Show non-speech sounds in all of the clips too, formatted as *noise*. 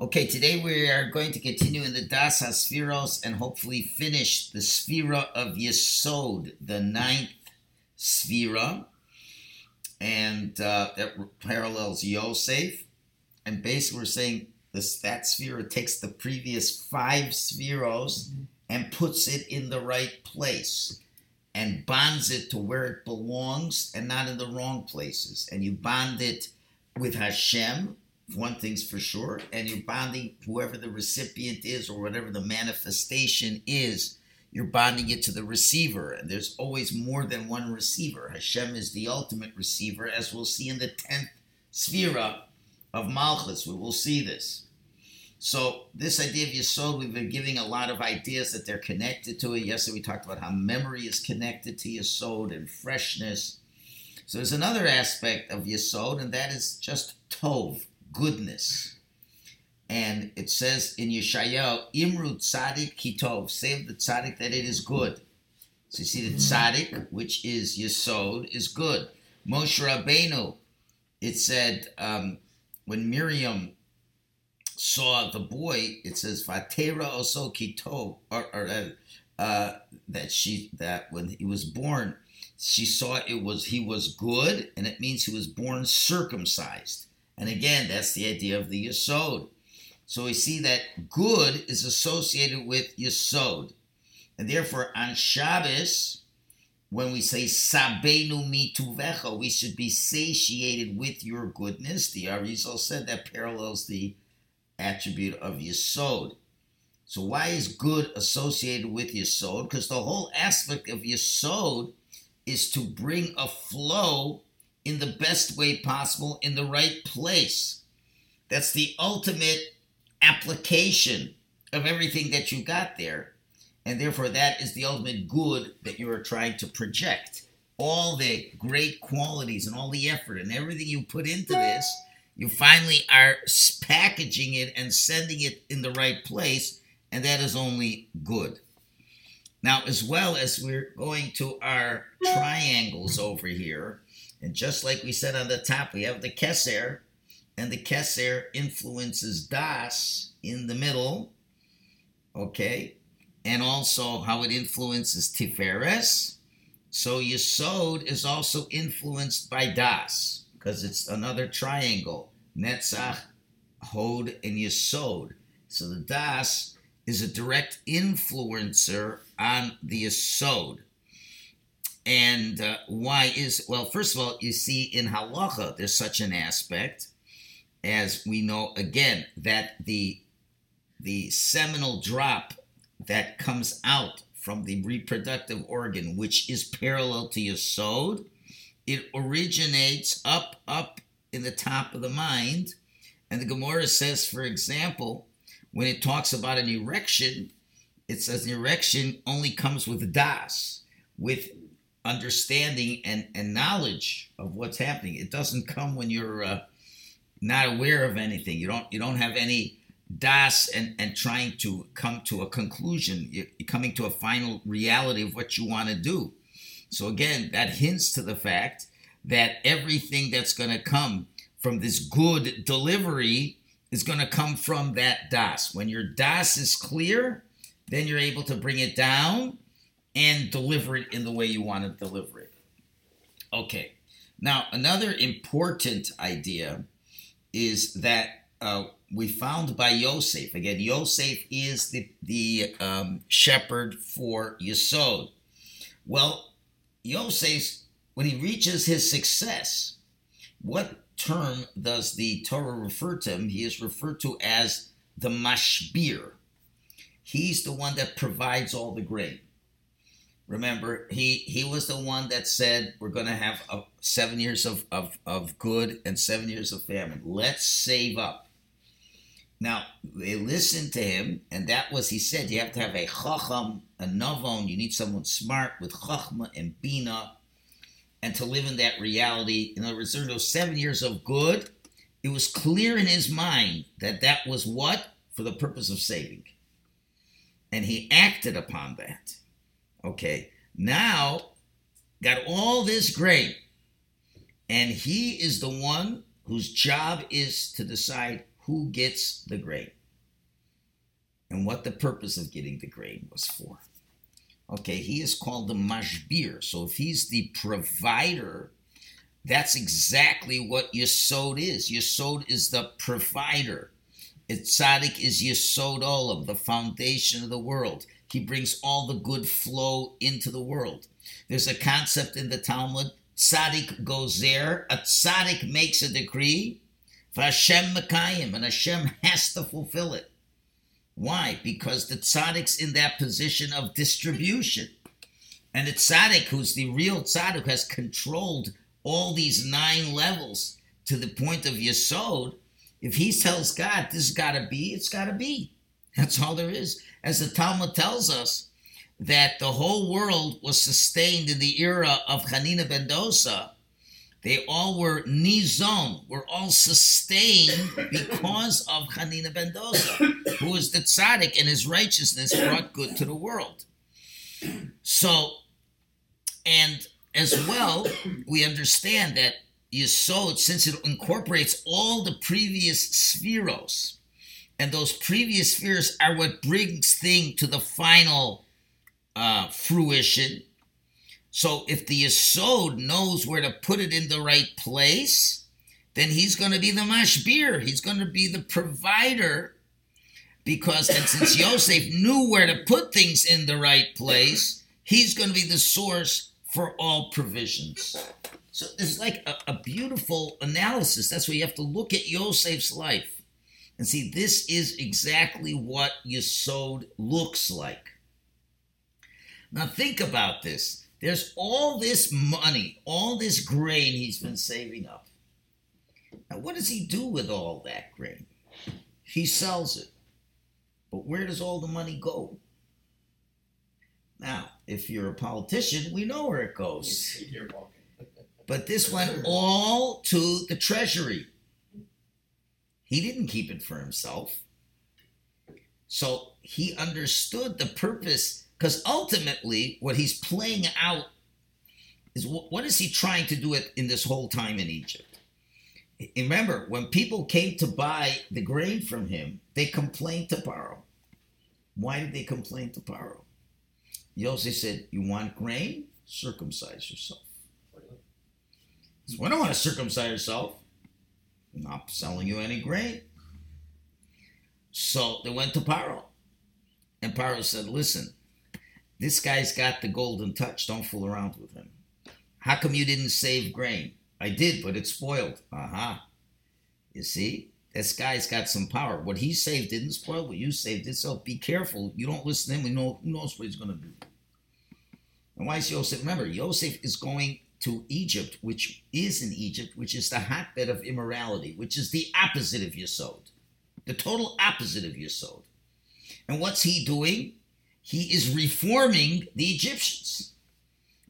Okay, today we are going to continue in the Das HaSfiros and hopefully finish the Sfira of Yesod, the ninth Sfira, and uh, that parallels Yosef. And basically, we're saying this that Sfira takes the previous five Sfiros and puts it in the right place and bonds it to where it belongs and not in the wrong places. And you bond it with Hashem, one thing's for sure, and you're bonding whoever the recipient is or whatever the manifestation is, you're bonding it to the receiver. And there's always more than one receiver. Hashem is the ultimate receiver, as we'll see in the 10th Sphira of Malchus. We will see this. So this idea of Yesod, we've been giving a lot of ideas that they're connected to it. Yesterday we talked about how memory is connected to Yesod and freshness. So there's another aspect of Yesod, and that is just Tov, goodness. And it says in Yeshayahu, Imru Tzadik Kitov, save the Tzadik that it is good. So you see the Tzadik, which is Yesod, is good. Moshe Rabbeinu, it said um, when Miriam saw the boy, it says Vatera also kito, or, or uh, uh, that she that when he was born, she saw it was he was good, and it means he was born circumcised. And again, that's the idea of the yesod. So we see that good is associated with yesod, and therefore on Shabbos, when we say sabenu mituvecha, we should be satiated with your goodness. The Arizal said that parallels the attribute of Yesod. So why is good associated with Yesod? Because the whole aspect of Yesod is to bring a flow in the best way possible in the right place. That's the ultimate application of everything that you got there. And therefore, that is the ultimate good that you are trying to project. All the great qualities and all the effort and everything you put into this you finally are packaging it and sending it in the right place, and that is only good. Now, as well as we're going to our triangles over here, and just like we said on the top, we have the Keser, and the Keser influences Das in the middle, okay, and also how it influences Tiferes. So Yesod is also influenced by Das because it's another triangle. Netzach, Hod, and Yesod. So the Das is a direct influencer on the Yesod. And uh, why is, well, first of all, you see in Halacha, there's such an aspect, as we know again, that the, the seminal drop that comes out from the reproductive organ, which is parallel to Yesod, it originates up, up in the top of the mind. And the Gemara says, for example, when it talks about an erection, it says an erection only comes with das, with understanding and, and knowledge of what's happening. It doesn't come when you're uh, not aware of anything. You don't you don't have any das and, and trying to come to a conclusion. You're coming to a final reality of what you want to do. So again, that hints to the fact that everything that's going to come from this good delivery is going to come from that das. When your das is clear, then you're able to bring it down and deliver it in the way you want to deliver it. Okay. Now, another important idea is that uh, we found by Yosef. Again, Yosef is the, the um, shepherd for Yesod. Well, Yosef, when he reaches his success, what term does the Torah refer to him? He is referred to as the mashbir. He's the one that provides all the grain. Remember, he, he was the one that said we're going to have a, seven years of, of, of good and seven years of famine. Let's save up. Now, they listened to him, and that was, he said, you have to have a chacham, a navon, you need someone smart with chachma and bina, and to live in that reality. In other words, during those seven years of good, it was clear in his mind that that was what? For the purpose of saving. And he acted upon that. Okay, now, got all this grain, and he is the one whose job is to decide who gets the grain and what the purpose of getting the grain was for. Okay, he is called the mashbir. So if he's the provider, that's exactly what Yesod is. Yesod is the provider. Tzaddik is Yesod Olam, the foundation of the world. He brings all the good flow into the world. There's a concept in the Talmud. Tzaddik gozer. A tzaddik makes a decree. For Hashem Mekayim, and Hashem has to fulfill it. Why? Because the tzaddik's in that position of distribution. And the tzaddik, who's the real tzaddik, has controlled all these nine levels to the point of Yesod. If he tells God, this has got to be, it's got to be. That's all there is. As the Talmud tells us, that the whole world was sustained in the era of Hanina ben Dosa, they all were nizon, were all sustained because of Hanina ben Dosa, who was the tzaddik and his righteousness brought good to the world. So, and as well, we understand that Yesod, since it incorporates all the previous spheros, and those previous Sfiros are what brings thing to the final uh, fruition. So if the Yesod knows where to put it in the right place, then he's going to be the mashbir. He's going to be the provider. Because, and since *laughs* Yosef knew where to put things in the right place, he's going to be the source for all provisions. So it's like a, a beautiful analysis. That's why you have to look at Yosef's life and see this is exactly what Yesod looks like. Now think about this. There's all this money, all this grain he's been saving up. Now, what does he do with all that grain? He sells it. But where does all the money go? Now, if you're a politician, we know where it goes. But this went *laughs* all to the treasury. He didn't keep it for himself. So he understood the purpose because ultimately, what he's playing out is what is he trying to do it in this whole time in Egypt? Remember, when people came to buy the grain from him, they complained to Paro. Why did they complain to Paro? Yosef said, You want grain? Circumcise yourself. So, we don't want to circumcise yourself. Not selling you any grain. So they went to Paro. And Paro said, Listen, this guy's got the golden touch. Don't fool around with him. How come you didn't save grain? I did, but it spoiled. Uh huh. You see, this guy's got some power. What he saved didn't spoil what you saved it. So be careful. You don't listen to him. We know who knows what he's going to do. And why is Yosef? Remember, Yosef is going to Egypt, which is in Egypt, which is the hotbed of immorality, which is the opposite of Yesod, the total opposite of Yesod. And what's he doing? he is reforming the Egyptians.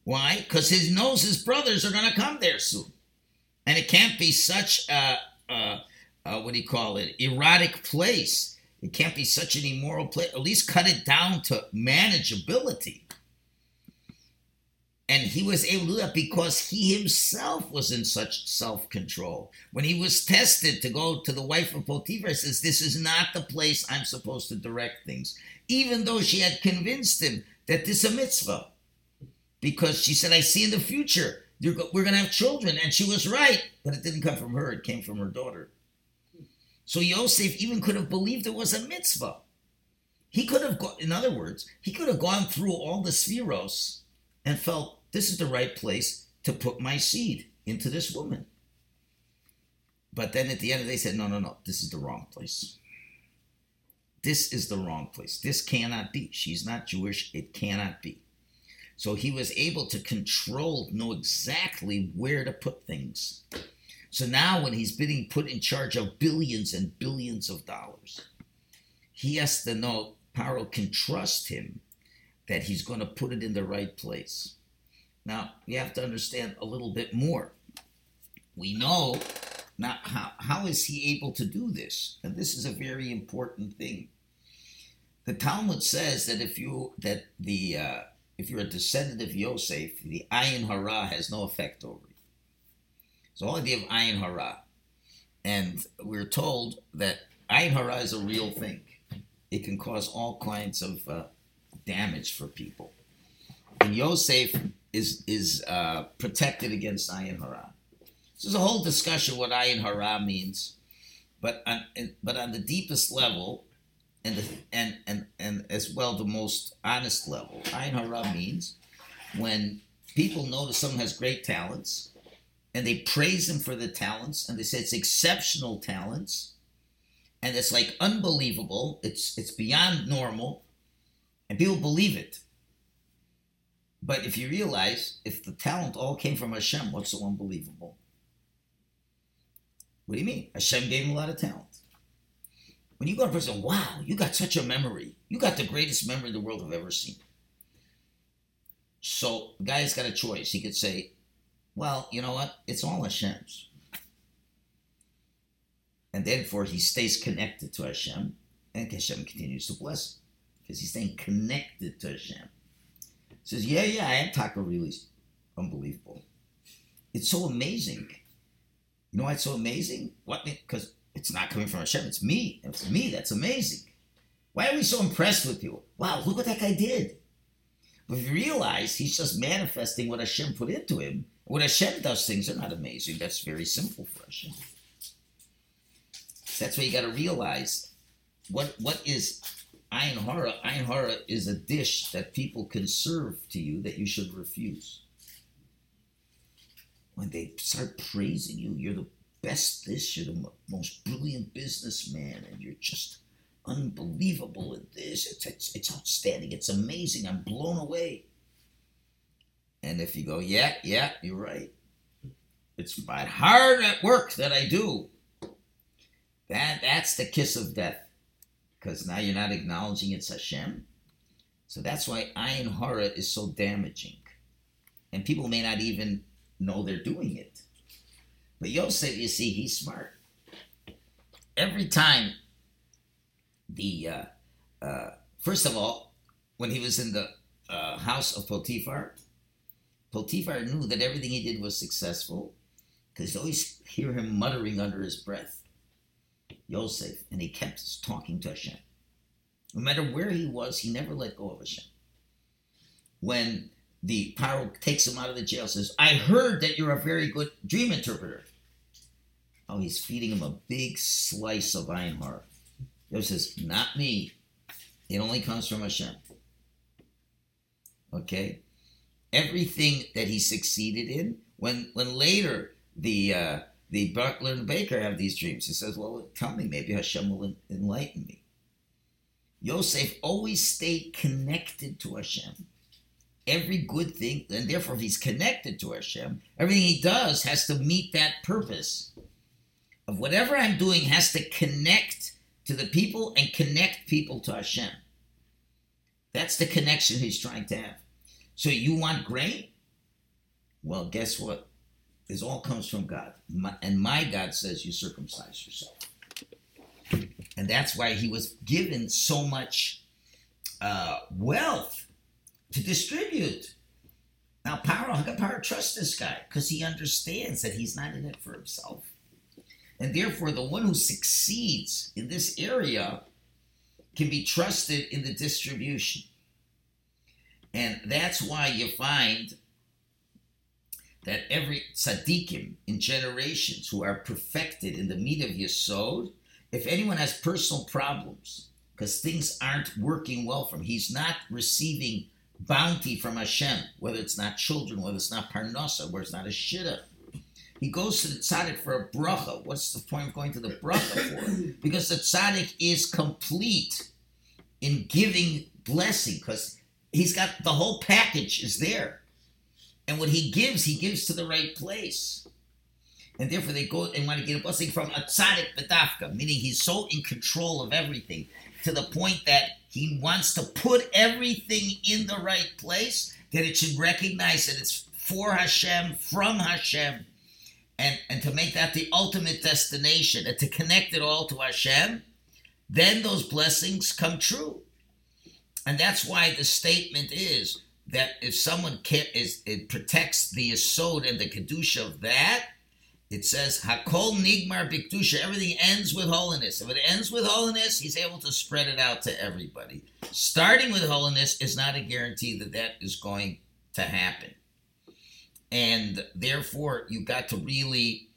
Why? Because he knows his brothers are going to come there soon. And it can't be such a, a, a, what do you call it, erotic place. It can't be such an immoral place. At least cut it down to manageability. And he was able to do that because he himself was in such self control. When he was tested to go to the wife of Potiphar, he says, This is not the place I'm supposed to direct things even though she had convinced him that this is a mitzvah. Because she said, I see in the future, we're going to have children. And she was right, but it didn't come from her, it came from her daughter. So Yosef even could have believed it was a mitzvah. He could have, gone, in other words, he could have gone through all the spheros and felt this is the right place to put my seed into this woman. But then at the end, they said, no, no, no, this is the wrong place. This is the wrong place. This cannot be. She's not Jewish. It cannot be. So he was able to control, know exactly where to put things. So now, when he's being put in charge of billions and billions of dollars, he has to know Paro can trust him that he's going to put it in the right place. Now, we have to understand a little bit more. We know now how, how is he able to do this? And this is a very important thing. The Talmud says that if you that the uh, if you're a descendant of Yosef, the ayin hara has no effect over you. So all idea of ayin hara. and we're told that ayin hara is a real thing. It can cause all kinds of uh, damage for people. And Yosef is is uh, protected against ayin hara. So there's a whole discussion what ayin hara means, but on, but on the deepest level, and the, and and and as well the most honest level, ayin hara means when people notice someone has great talents and they praise him for the talents and they say it's exceptional talents and it's like unbelievable it's it's beyond normal and people believe it but if you realize if the talent all came from Hashem what's so unbelievable what do you mean Hashem gave him a lot of talent when you go to a person wow you got such a memory you got the greatest memory the world have ever seen so the guy's got a choice he could say well, you know what? It's all Hashem's. And therefore, he stays connected to Hashem, and Hashem continues to bless him because he's staying connected to Hashem. Says, Yeah, yeah, I am taco really unbelievable. It's so amazing. You know why it's so amazing? What? Because it's not coming from Hashem, it's me. It's me that's amazing. Why are we so impressed with you? Wow, look what that guy did. But if you realize he's just manifesting what Hashem put into him, when Hashem does things, they're not amazing. That's very simple for Hashem. That's why you got to realize what what is ayin hara. Ayin hara is a dish that people can serve to you that you should refuse. When they start praising you, you're the best this, you're the most brilliant businessman, and you're just unbelievable at this. It's, it's, it's outstanding. It's amazing. I'm blown away. And if you go, yeah, yeah, you're right. It's my hard at work that I do. That that's the kiss of death. Because now you're not acknowledging it's Hashem. So that's why ayin hara is so damaging. And people may not even know they're doing it. But Yosef, you see, he's smart. Every time the uh, uh, first of all, when he was in the uh, house of Potiphar, Potiphar knew that everything he did was successful because you always hear him muttering under his breath, Yosef, and he kept talking to Hashem. No matter where he was, he never let go of Hashem. When the Paro takes him out of the jail, says, I heard that you're a very good dream interpreter. Oh, he's feeding him a big slice of ayin hara. Yosef says, not me. It only comes from Hashem. Okay? everything that he succeeded in. When when later the uh, the butler and baker have these dreams, he says, "Well, tell me, maybe Hashem will enlighten me." Yosef always stayed connected to Hashem. Every good thing, and therefore, if he's connected to Hashem, everything he does has to meet that purpose of whatever I'm doing has to connect to the people and connect people to Hashem. That's the connection he's trying to have. So you want grain? Well, guess what? This all comes from God. My, and my God says you circumcise yourself. And that's why he was given so much uh, wealth to distribute. Now, Paro, how can Paro trust this guy? Because he understands that he's not in it for himself. And therefore, the one who succeeds in this area can be trusted in the distribution. And that's why you find that every tzaddikim in generations who are perfected in the meat of Yesod, if anyone has personal problems, because things aren't working well for him, he's not receiving bounty from Hashem, whether it's not children, whether it's not parnasa, whether it's not a shidduch. He goes to the tzaddik for a bracha. What's the point of going to the bracha for? *laughs* Because the tzaddik is complete in giving blessing, because he's got the whole package is there. And what he gives, he gives to the right place. And therefore they go and want to get a blessing from a tzaddik bedafka, meaning he's so in control of everything to the point that he wants to put everything in the right place, that it should recognize that it's for Hashem, from Hashem, and, and to make that the ultimate destination and to connect it all to Hashem, then those blessings come true. And that's why the statement is that if someone can, is, it protects the Yesod and the Kedusha of that, it says Hakol Nigmar Bikdusha. Everything ends with holiness. If it ends with holiness, he's able to spread it out to everybody. Starting with holiness is not a guarantee that that is going to happen. And therefore, you've got to really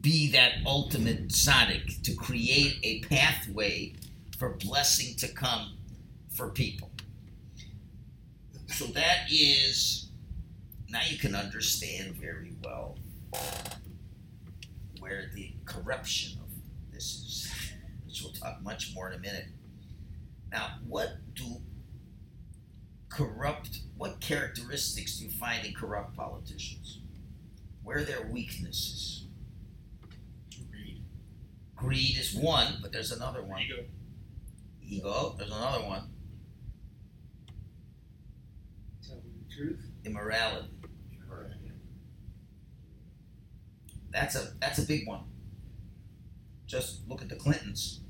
be that ultimate tzaddik to create a pathway for blessing to come for people. So that is, now you can understand very well where the corruption of this is, which we'll talk much more in a minute. Now, what do corrupt, what characteristics do you find in corrupt politicians? Where are their weaknesses? Greed. Greed is one, but there's another one. Ego. Ego, there's another one. Telling the truth. Immorality. That's a that's a big one. Just look at the Clintons.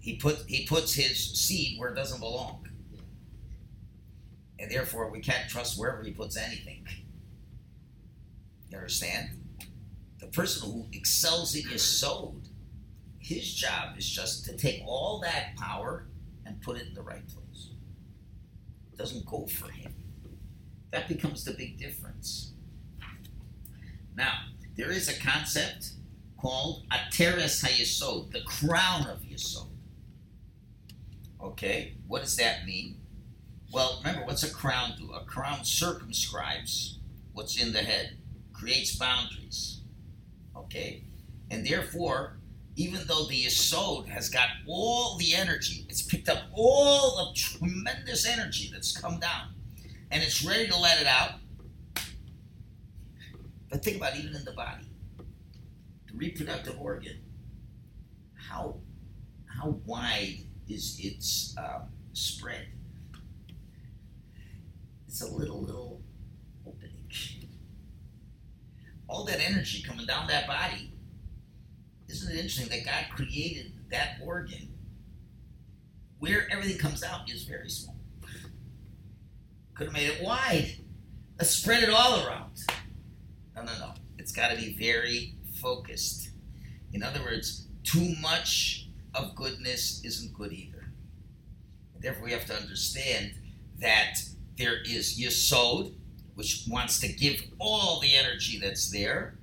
He put he puts his seed where it doesn't belong. And therefore we can't trust wherever he puts anything. You understand? The person who excels in his sowed, his job is just to take all that power and put it in the right place. Doesn't go for him. That becomes the big difference. Now, there is a concept called Ateres HaYesod, the crown of Yesod. Okay, what does that mean? Well, remember, what's a crown do? A crown circumscribes what's in the head, creates boundaries. Okay, and therefore, even though the Yesod has got all the energy, it's picked up all the tremendous energy that's come down, and it's ready to let it out, but think about even in the body, the reproductive organ. How how wide is its um, spread? It's a little little opening. All that energy coming down that body. Isn't it interesting that God created that organ where everything comes out is very small? Could have made it wide. Let's spread it all around. No, no, no. It's got to be very focused. In other words, too much of goodness isn't good either. Therefore, we have to understand that there is Yesod, which wants to give all the energy that's there.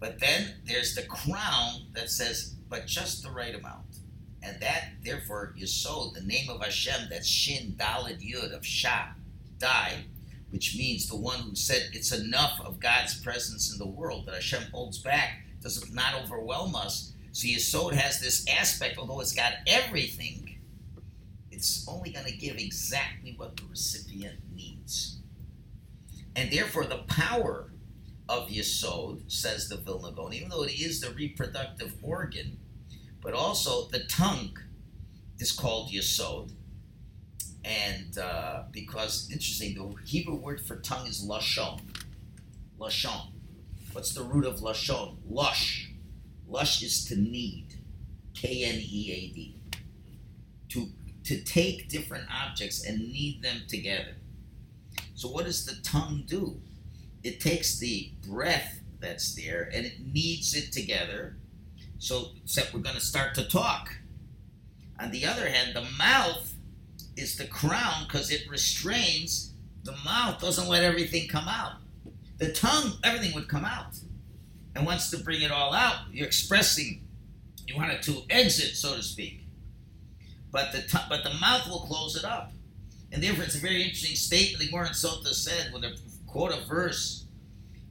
But then there's the crown that says, but just the right amount. And that, therefore, Yesod, the name of Hashem, that's Shin Daled Yud of Shah, died which means the one who said it's enough of God's presence in the world that Hashem holds back does not overwhelm us. So Yesod has this aspect, although it's got everything, it's only going to give exactly what the recipient needs. And therefore, the power of Yesod, says the Vilna Gaon, even though it is the reproductive organ, but also the tongue is called Yesod and uh, because interesting, the Hebrew word for tongue is lashon. Lashon. What's the root of lashon? Lush. Lush is to knead. K N E A D. To to take different objects and knead them together. So what does the tongue do? It takes the breath that's there and it kneads it together. So except we're going to start to talk. On the other hand, the mouth is the crown because it restrains the mouth, doesn't let everything come out. The tongue, everything would come out. And wants to bring it all out, you're expressing, you want it to exit, so to speak. But the t- but the mouth will close it up. And therefore, it's a very interesting statement. The Gemara Sota said when they quote a verse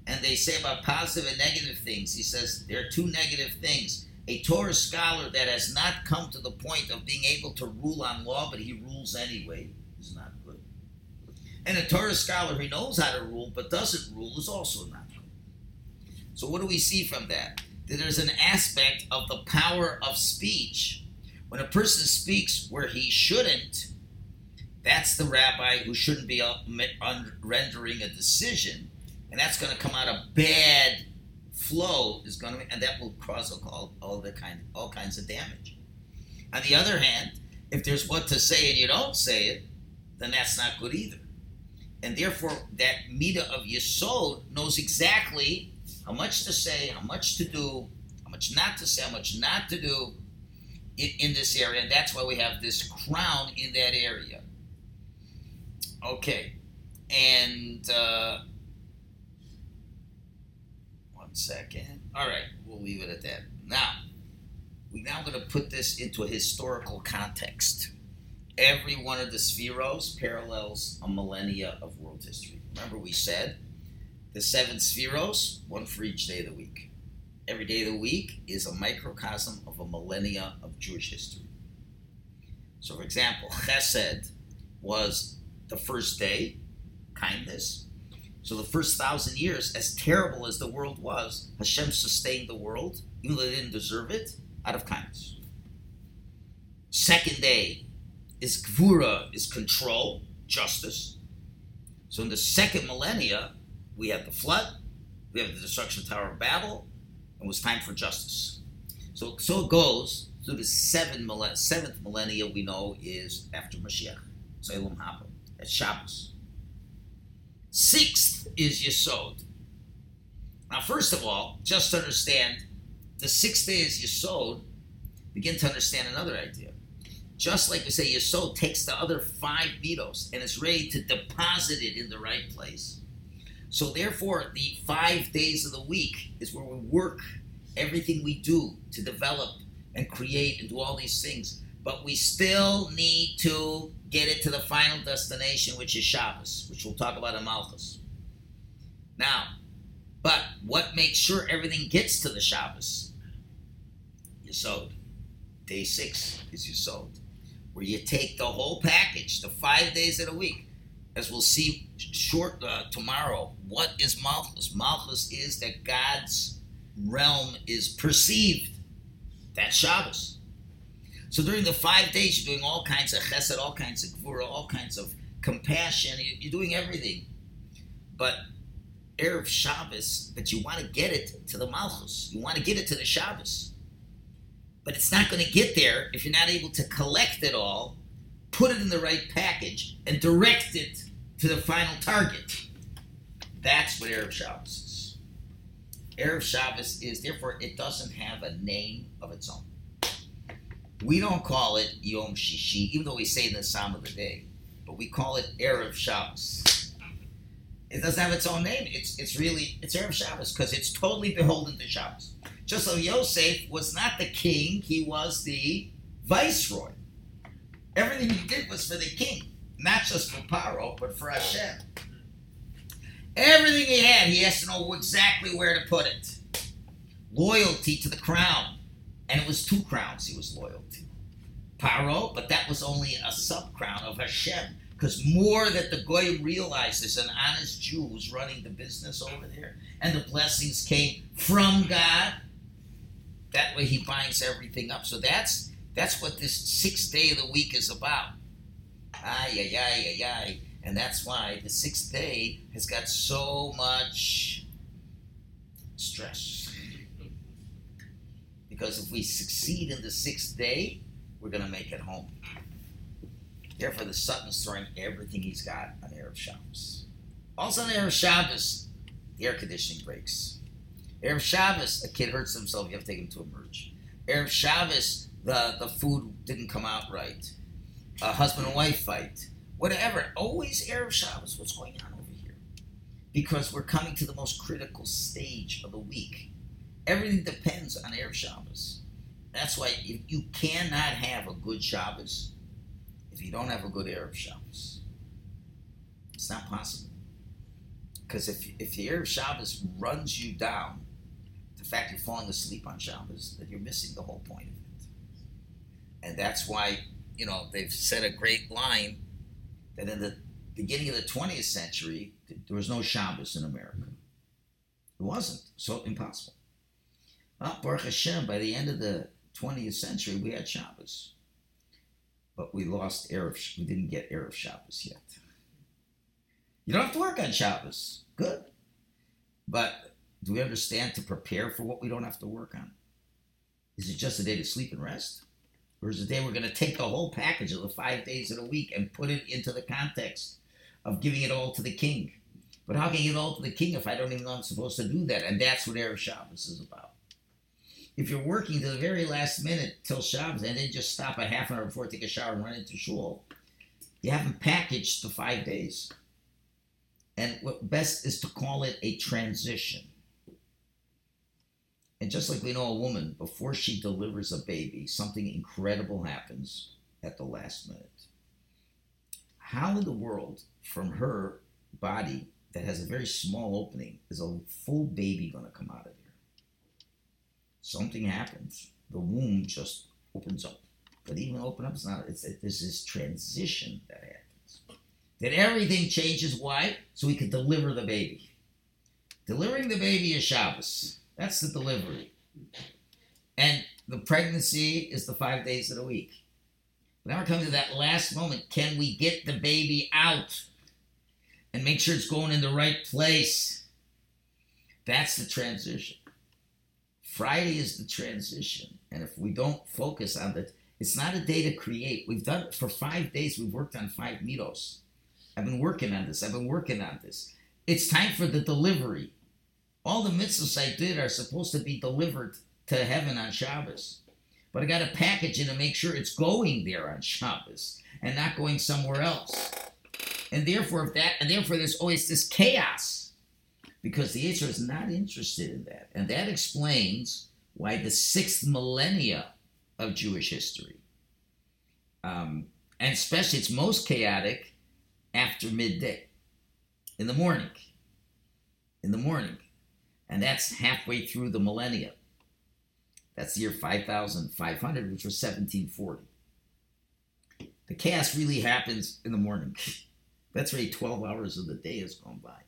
and they say about positive and negative things, he says there are two negative things a Torah scholar that has not come to the point of being able to rule on law, but he rules anyway, is not good. And a Torah scholar who knows how to rule but doesn't rule is also not good. So, what do we see from that? That there's an aspect of the power of speech. When a person speaks where he shouldn't, that's the rabbi who shouldn't be rendering a decision, and that's going to come out a bad flow is going to, and that will cause all, all the kind, all kinds of damage. On the other hand, if there's what to say and you don't say it, then that's not good either. And therefore, that Mida of Yesod knows exactly how much to say, how much to do, how much not to say, how much not to do in, in this area. And that's why we have this crown in that area. Okay. And uh, one second. All right, we'll leave it at that. Now, we're now going to put this into a historical context. Every one of the spheros parallels a millennia of world history. Remember, we said the seven spheros, one for each day of the week. Every day of the week is a microcosm of a millennia of Jewish history. So, for example, Chesed was the first day, kindness. So, the first thousand years, as terrible as the world was, Hashem sustained the world, even though they didn't deserve it, out of kindness. Second day is Gvura, is control, justice. So, in the second millennia, we have the flood, we have the destruction of Tower of Babel, and it was time for justice. So, so it goes through the seven millenn- seventh millennia we know is after Mashiach. So Olam Haba. That's Shabbos. Sixth is Yesod. Now, first of all, just to understand, the sixth day is Yesod, begin to understand another idea. Just like we say, Yesod takes the other five midos and is ready to deposit it in the right place. So therefore, the five days of the week is where we work everything we do to develop and create and do all these things. But we still need to get it to the final destination, which is Shabbos, which we'll talk about in Malchus. Now, but what makes sure everything gets to the Shabbos? Yesod. Day six is Yesod, where you take the whole package, the five days of the week. As we'll see short uh, tomorrow, what is Malchus? Malchus is that God's realm is perceived. That's Shabbos. So during the five days, you're doing all kinds of chesed, all kinds of gvura, all kinds of compassion. You're doing everything. But Erev Shabbos, but you want to get it to the Malchus. You want to get it to the Shabbos. But it's not going to get there if you're not able to collect it all, put it in the right package, and direct it to the final target. That's what Erev Shabbos is. Erev Shabbos is, therefore, it doesn't have a name of its own. We don't call it Yom Shishi, even though we say the Psalm of the Day, but we call it Erev Shabbos. It doesn't have its own name. It's it's really it's Erev Shabbos because it's totally beholden to Shabbos. Just so Yosef was not the king, he was the viceroy. Everything he did was for the king, not just for Paro, but for Hashem. Everything he had, he has to know exactly where to put it. Loyalty to the crown. And it was two crowns he was loyal to. Paro, but that was only a sub crown of Hashem. Because more that the Goy realized there's an honest Jew who's running the business over there, and the blessings came from God. That way he binds everything up. So that's that's what this sixth day of the week is about. Ay, ay, ay, ay, ay. And that's why the sixth day has got so much stress. Because if we succeed in the sixth day, we're going to make it home. Therefore, the Satan's throwing everything he's got on Erev Shabbos. Also on Erev Shabbos, the air conditioning breaks. Erev Shabbos, a kid hurts himself, you have to take him to emerge. Erev Shabbos, the, the food didn't come out right. A husband and wife fight. Whatever. Always Erev Shabbos. What's going on over here? Because we're coming to the most critical stage of the week. Everything depends on Erev Shabbos. That's why you, you cannot have a good Shabbos if you don't have a good Erev Shabbos. It's not possible. Because if, if the Erev Shabbos runs you down, the fact you're falling asleep on Shabbos, that you're missing the whole point of it. And that's why, you know, they've said a great line that in the beginning of the 20th century, there was no Shabbos in America. It wasn't. So impossible. Well, Baruch Hashem, by the end of the 20th century, we had Shabbos. But we lost Erev, we didn't get Erev Shabbos yet. You don't have to work on Shabbos. Good. But do we understand to prepare for what we don't have to work on? Is it just a day to sleep and rest? Or is it a day we're going to take the whole package of the five days of the week and put it into the context of giving it all to the king. But how can I give it all to the king if I don't even know I'm supposed to do that? And that's what Erev Shabbos is about. If you're working to the very last minute till Shabbos and then just stop a half hour before take a shower and run into shul, you haven't packaged the five days. And what best is to call it a transition. And just like we know a woman, before she delivers a baby, something incredible happens at the last minute. How in the world, from her body that has a very small opening, is a full baby going to come out of there? Something happens. The womb just opens up. But even open up, it's not. It's there's this transition that happens. That everything changes. Why? So we can deliver the baby. Delivering the baby is Shabbos. That's the delivery. And the pregnancy is the five days of the week. Now we're coming to that last moment. Can we get the baby out and make sure it's going in the right place? That's the transition. Friday is the transition. And if we don't focus on that, it's not a day to create. We've done it for five days. We've worked on five midos. I've been working on this. I've been working on this. It's time for the delivery. All the mitzvahs I did are supposed to be delivered to heaven on Shabbos. But I got to package it and make sure it's going there on Shabbos and not going somewhere else. And therefore, that, and therefore, there's always this chaos because the Yisrael is not interested in that, and that explains why the sixth millennia of Jewish history, um, and especially it's most chaotic after midday, in the morning. In the morning, and that's halfway through the millennia. That's the year 5500, which was 1740. The chaos really happens in the morning. *laughs* That's already 12 hours of the day has gone by.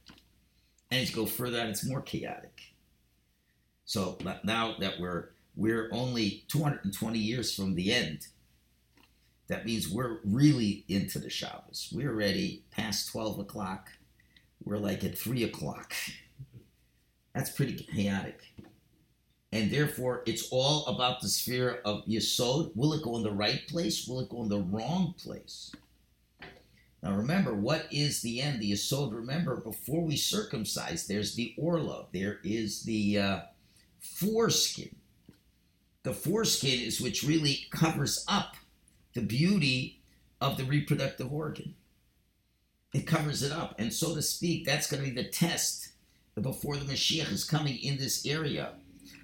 And as you go further on, it's more chaotic. So now that we're we're only 220 years from the end, that means we're really into the Shabbos. We're already past 12 o'clock. We're like at 3 o'clock. *laughs* That's pretty chaotic. And therefore, it's all about the sphere of Yesod. Will it go in the right place? Will it go in the wrong place? Now remember, what is the end? The Yesod, remember, before we circumcise, there's the Orla. There is the uh, foreskin. The foreskin is which really covers up the beauty of the reproductive organ. It covers it up. And so to speak, that's going to be the test before the Mashiach is coming in this area.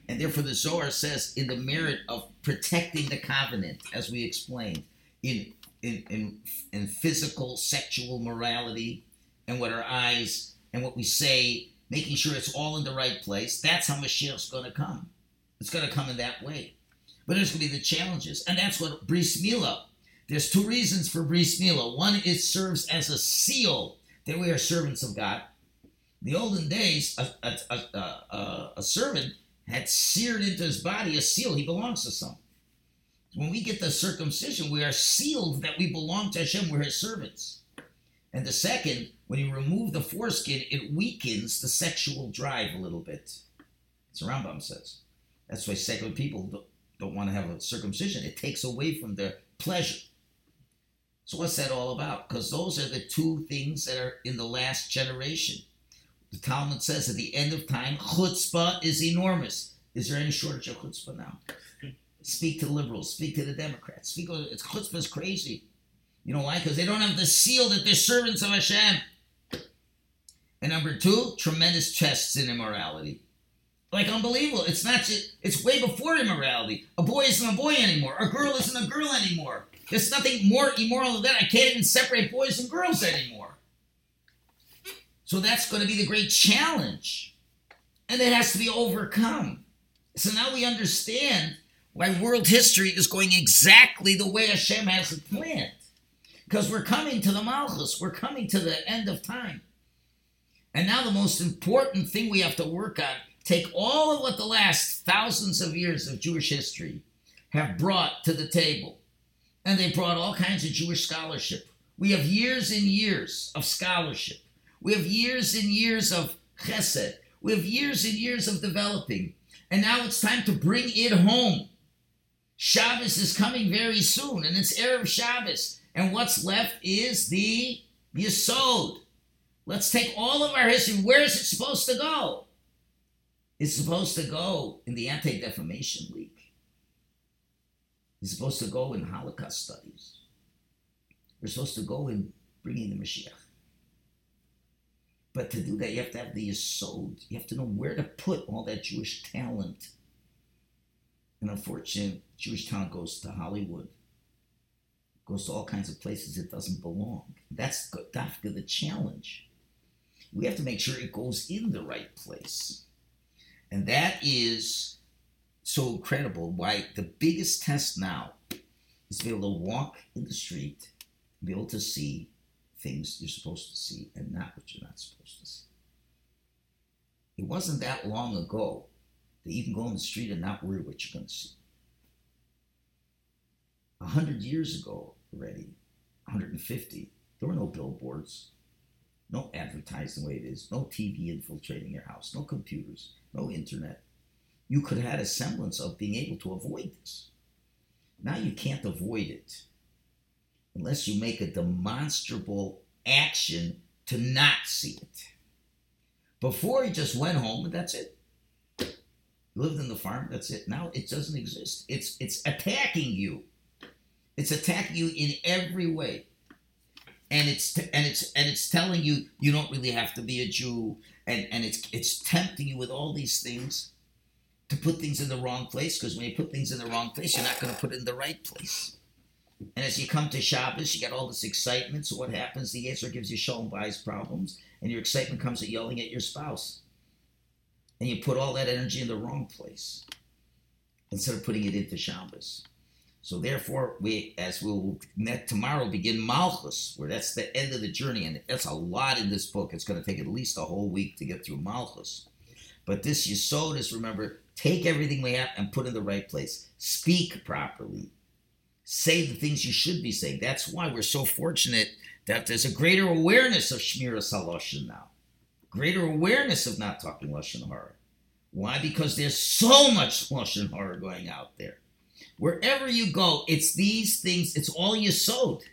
And therefore, the Zohar says in the merit of protecting the covenant, as we explained, in, in, in, in physical, sexual morality, and what our eyes and what we say, making sure it's all in the right place, that's how Mashiach's going to come. It's going to come in that way. But there's going to be the challenges. And that's what Bris Milah. There's two reasons for Bris Milah. One, it serves as a seal that we are servants of God the olden days, a, a, a, a servant had seared into his body a seal. He belongs to someone. When we get the circumcision, we are sealed that we belong to Hashem. We're His servants. And the second, when you remove the foreskin, it weakens the sexual drive a little bit. As Rambam says. That's why secular people don't, don't want to have a circumcision. It takes away from their pleasure. So what's that all about? Because those are the two things that are in the last generation. The Talmud says at the end of time, chutzpah is enormous. Is there any shortage of chutzpah now? Speak to the liberals, speak to the Democrats. Speak. to It's chutzpah is crazy. You know why? Because they don't have the seal that they're servants of Hashem. And number two, tremendous tests in immorality. Like unbelievable. It's not just, it's way before immorality. A boy isn't a boy anymore. A girl isn't a girl anymore. There's nothing more immoral than that. I can't even separate boys and girls anymore. So that's going to be the great challenge. And it has to be overcome. So now we understand why world history is going exactly the way Hashem has it planned. Because we're coming to the Malchus, we're coming to the end of time. And now the most important thing we have to work on, take all of what the last thousands of years of Jewish history have brought to the table. And they brought all kinds of Jewish scholarship. We have years and years of scholarship we have years and years of chesed. We have years and years of developing. And now it's time to bring it home. Shabbos is coming very soon, and it's Erev Shabbos. And what's left is the Yesod, Let's take all of our history. Where is it supposed to go? It's supposed to go in the Anti Defamation League. It's supposed to go in Holocaust studies. We're supposed to go in bringing the Mashiach. But to do that, you have to have the Yesod. You have to know where to put all that Jewish talent. And unfortunately, Jewish talent goes to Hollywood, goes to all kinds of places it doesn't belong. That's Dafka the challenge. We have to make sure it goes in the right place. And that is so incredible. Why the biggest test now is to be able to walk in the street, be able to see things you're supposed to see and not what you're not supposed to see. It wasn't that long ago that you can go on the street and not worry what you're going to see. A hundred years ago already, 150, there were no billboards, no advertising the way it is, no TV infiltrating your house, no computers, no internet. You could have had a semblance of being able to avoid this. Now you can't avoid it unless you make a demonstrable action to not see it. Before he just went home and that's it. Lived in the farm, that's it. Now it doesn't exist. It's it's attacking you. It's attacking you in every way. And it's t- and it's and it's telling you you don't really have to be a Jew and and it's it's tempting you with all these things to put things in the wrong place because when you put things in the wrong place, you're not going to put it in the right place. And as you come to Shabbos, you get all this excitement. So what happens? The answer gives you Shalom Bayis problems, and your excitement comes at yelling at your spouse. And you put all that energy in the wrong place instead of putting it into Shabbos. So therefore, we, as we'll tomorrow, begin Malchus, where that's the end of the journey, and that's a lot in this book. It's going to take at least a whole week to get through Malchus. But this Yesod is remember, take everything we have and put in the right place. Speak properly say the things you should be saying. That's why we're so fortunate that there's a greater awareness of Shmiras Halashon now. Greater awareness of not talking Lashon Hara. Why? Because there's so much Lashon Hara going out there. Wherever you go, it's these things, it's all Yesod.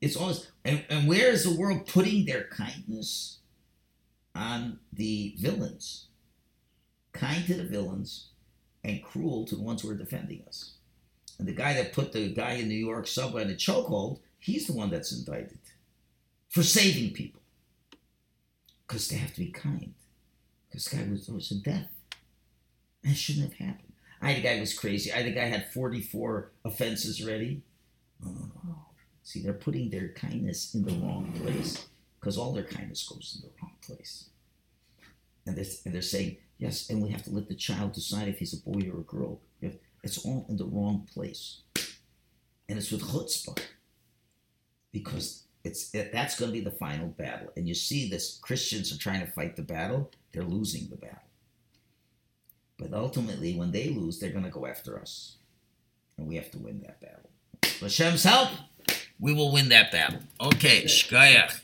It's always, and, and where is the world putting their kindness on the villains? Kind to the villains and cruel to the ones who are defending us. And the guy that put the guy in New York subway in a chokehold, he's the one that's indicted for saving people. Because they have to be kind. This guy was, was a death. That shouldn't have happened. I think guy was crazy. I think guy had 44 offenses ready. Oh, see, they're putting their kindness in the wrong place because all their kindness goes in the wrong place. And they're, and they're saying, yes, and we have to let the child decide if he's a boy or a girl. It's all in the wrong place. And it's with chutzpah. Because it's it, that's going to be the final battle. And you see this Christians are trying to fight the battle, they're losing the battle. But ultimately, when they lose, they're going to go after us. And we have to win that battle. With Hashem's help, we will win that battle. Okay, shkayach.